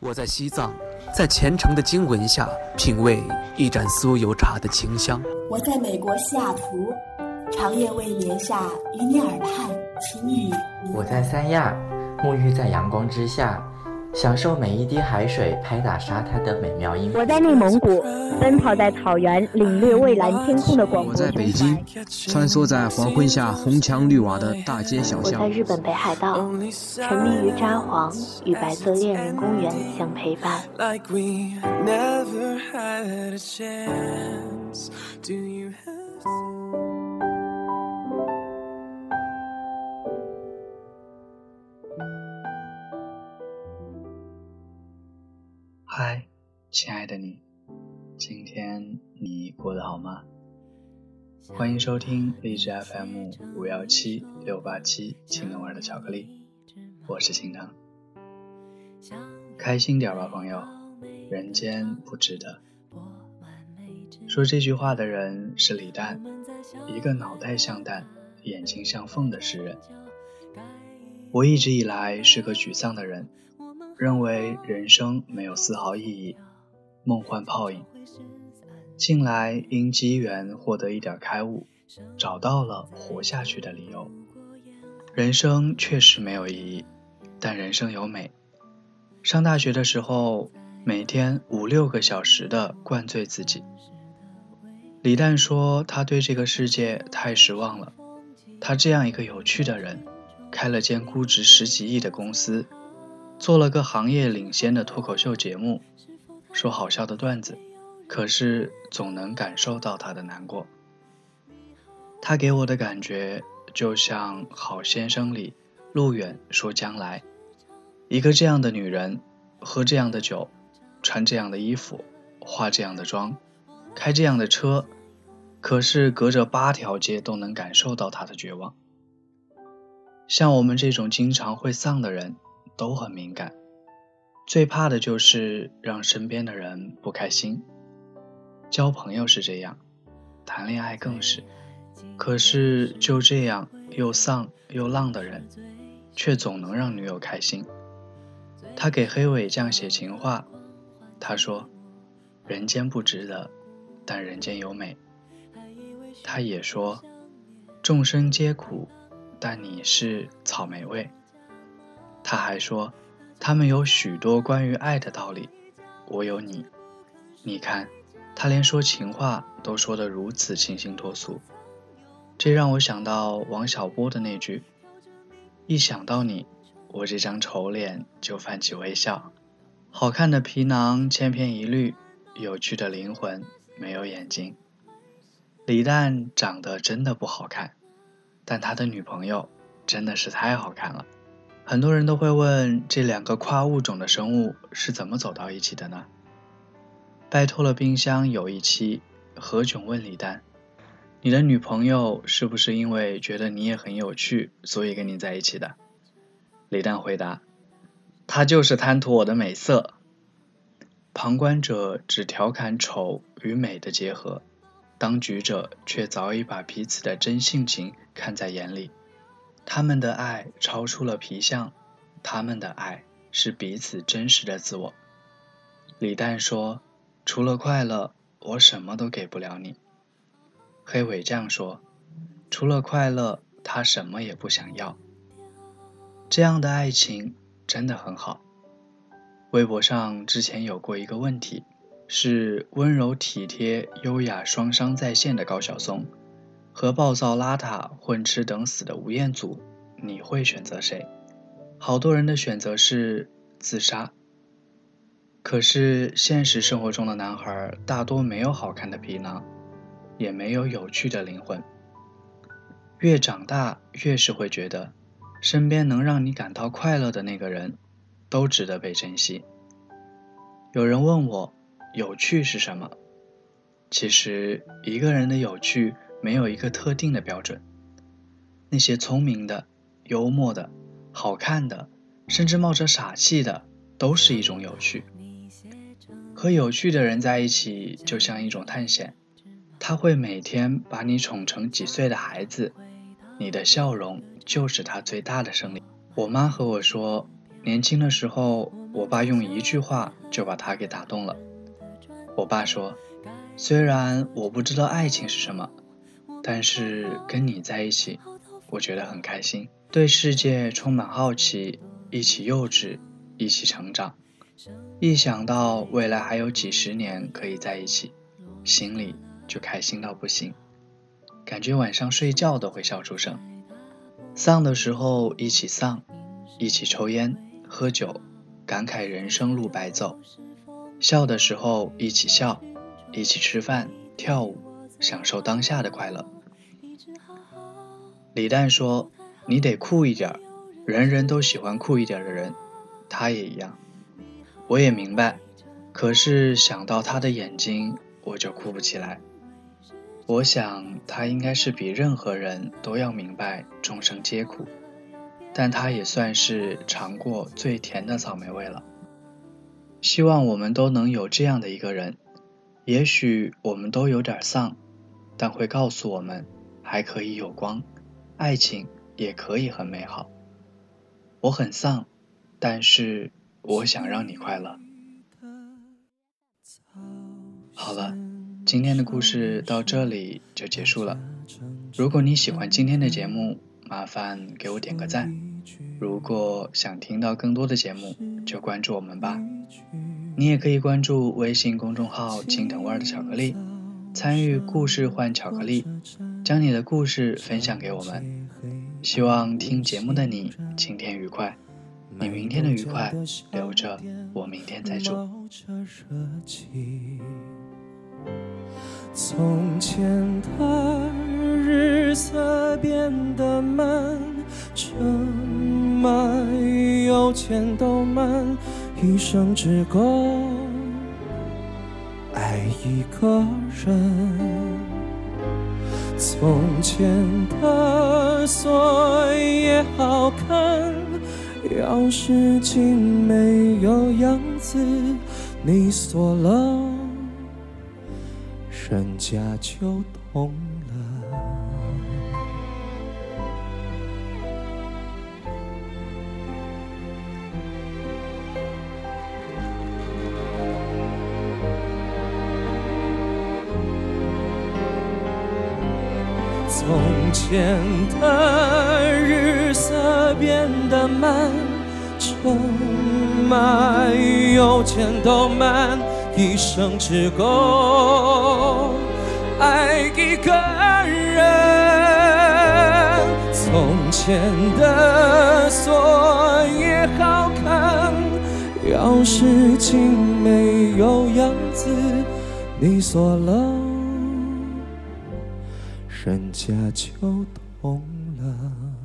我在西藏，在虔诚的经文下品味一盏酥油茶的清香。我在美国西雅图，长夜未眠下与你耳畔轻语。我在三亚，沐浴在阳光之下。享受每一滴海水拍打沙滩的美妙音。我在内蒙古，奔跑在草原，领略蔚蓝天空的广阔。我在北京，穿梭在黄昏下红墙绿瓦的大街小巷。我在日本北海道，沉迷于札幌，与白色恋人公园相陪伴。亲爱的你，今天你过得好吗？欢迎收听励志 FM 五幺七六八七青藤味的巧克力，我是青藤。开心点吧，朋友，人间不值得。说这句话的人是李诞，一个脑袋像蛋、眼睛像凤的诗人。我一直以来是个沮丧的人。认为人生没有丝毫意义，梦幻泡影。近来因机缘获得一点开悟，找到了活下去的理由。人生确实没有意义，但人生有美。上大学的时候，每天五六个小时的灌醉自己。李诞说他对这个世界太失望了。他这样一个有趣的人，开了间估值十几亿的公司。做了个行业领先的脱口秀节目，说好笑的段子，可是总能感受到他的难过。他给我的感觉就像《好先生》里路远说将来，一个这样的女人，喝这样的酒，穿这样的衣服，化这样的妆，开这样的车，可是隔着八条街都能感受到他的绝望。像我们这种经常会丧的人。都很敏感，最怕的就是让身边的人不开心。交朋友是这样，谈恋爱更是。可是就这样又丧又浪的人，却总能让女友开心。他给黑尾酱写情话，他说：“人间不值得，但人间有美。”他也说：“众生皆苦，但你是草莓味。”他还说，他们有许多关于爱的道理，我有你。你看，他连说情话都说得如此清新脱俗，这让我想到王小波的那句：“一想到你，我这张丑脸就泛起微笑。”好看的皮囊千篇一律，有趣的灵魂没有眼睛。李诞长得真的不好看，但他的女朋友真的是太好看了。很多人都会问，这两个跨物种的生物是怎么走到一起的呢？拜托了冰箱有一期，何炅问李诞：“你的女朋友是不是因为觉得你也很有趣，所以跟你在一起的？”李诞回答：“她就是贪图我的美色。”旁观者只调侃丑与美的结合，当局者却早已把彼此的真性情看在眼里。他们的爱超出了皮相，他们的爱是彼此真实的自我。李诞说：“除了快乐，我什么都给不了你。”黑尾酱说：“除了快乐，他什么也不想要。”这样的爱情真的很好。微博上之前有过一个问题，是温柔体贴、优雅双商在线的高晓松。和暴躁邋遢、混吃等死的吴彦祖，你会选择谁？好多人的选择是自杀。可是现实生活中的男孩大多没有好看的皮囊，也没有有趣的灵魂。越长大，越是会觉得，身边能让你感到快乐的那个人，都值得被珍惜。有人问我，有趣是什么？其实一个人的有趣。没有一个特定的标准。那些聪明的、幽默的、好看的，甚至冒着傻气的，都是一种有趣。和有趣的人在一起，就像一种探险。他会每天把你宠成几岁的孩子，你的笑容就是他最大的胜利。我妈和我说：“年轻的时候，我爸用一句话就把他给打动了。我爸说：“虽然我不知道爱情是什么，但是跟你在一起，我觉得很开心，对世界充满好奇，一起幼稚，一起成长。一想到未来还有几十年可以在一起，心里就开心到不行，感觉晚上睡觉都会笑出声。丧的时候一起丧，一起抽烟。”喝酒，感慨人生路白走；笑的时候一起笑，一起吃饭、跳舞，享受当下的快乐。李诞说：“你得酷一点，人人都喜欢酷一点的人。”他也一样，我也明白。可是想到他的眼睛，我就哭不起来。我想他应该是比任何人都要明白众生皆苦。但他也算是尝过最甜的草莓味了。希望我们都能有这样的一个人，也许我们都有点丧，但会告诉我们还可以有光，爱情也可以很美好。我很丧，但是我想让你快乐。好了，今天的故事到这里就结束了。如果你喜欢今天的节目，麻烦给我点个赞，如果想听到更多的节目，就关注我们吧。你也可以关注微信公众号“青藤味的巧克力”，参与故事换巧克力，将你的故事分享给我们。希望听节目的你今天愉快，你明天的愉快留着，我明天再祝。从前的日色变得慢，车马邮件都慢，一生只够一个人。从前的锁也好看，钥匙竟没有样子，你锁了。人家就懂了。从前的日色变得慢，车马邮件都慢。一生只够爱一个人。从前的锁也好看，钥匙竟没有样子，你锁了，人家就懂了。